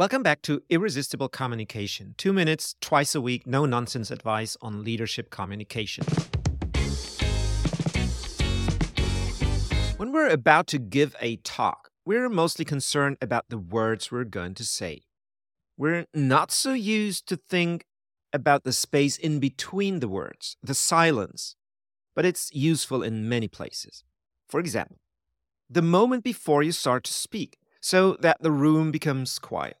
Welcome back to Irresistible Communication. Two minutes, twice a week, no nonsense advice on leadership communication. When we're about to give a talk, we're mostly concerned about the words we're going to say. We're not so used to think about the space in between the words, the silence, but it's useful in many places. For example, the moment before you start to speak, so that the room becomes quiet.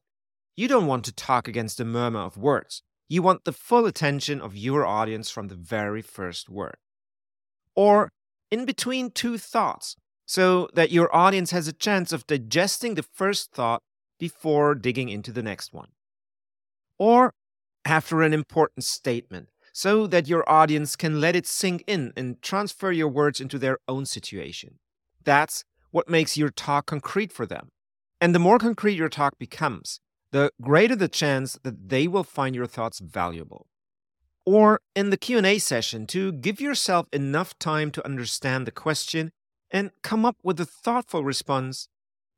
You don't want to talk against a murmur of words. You want the full attention of your audience from the very first word. Or in between two thoughts, so that your audience has a chance of digesting the first thought before digging into the next one. Or after an important statement, so that your audience can let it sink in and transfer your words into their own situation. That's what makes your talk concrete for them. And the more concrete your talk becomes, the greater the chance that they will find your thoughts valuable. Or in the Q&A session to give yourself enough time to understand the question and come up with a thoughtful response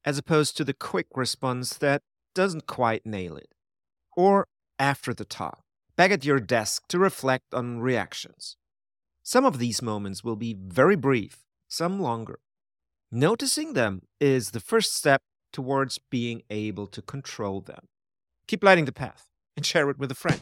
as opposed to the quick response that doesn't quite nail it. Or after the talk, back at your desk to reflect on reactions. Some of these moments will be very brief, some longer. Noticing them is the first step towards being able to control them. Keep lighting the path and share it with a friend.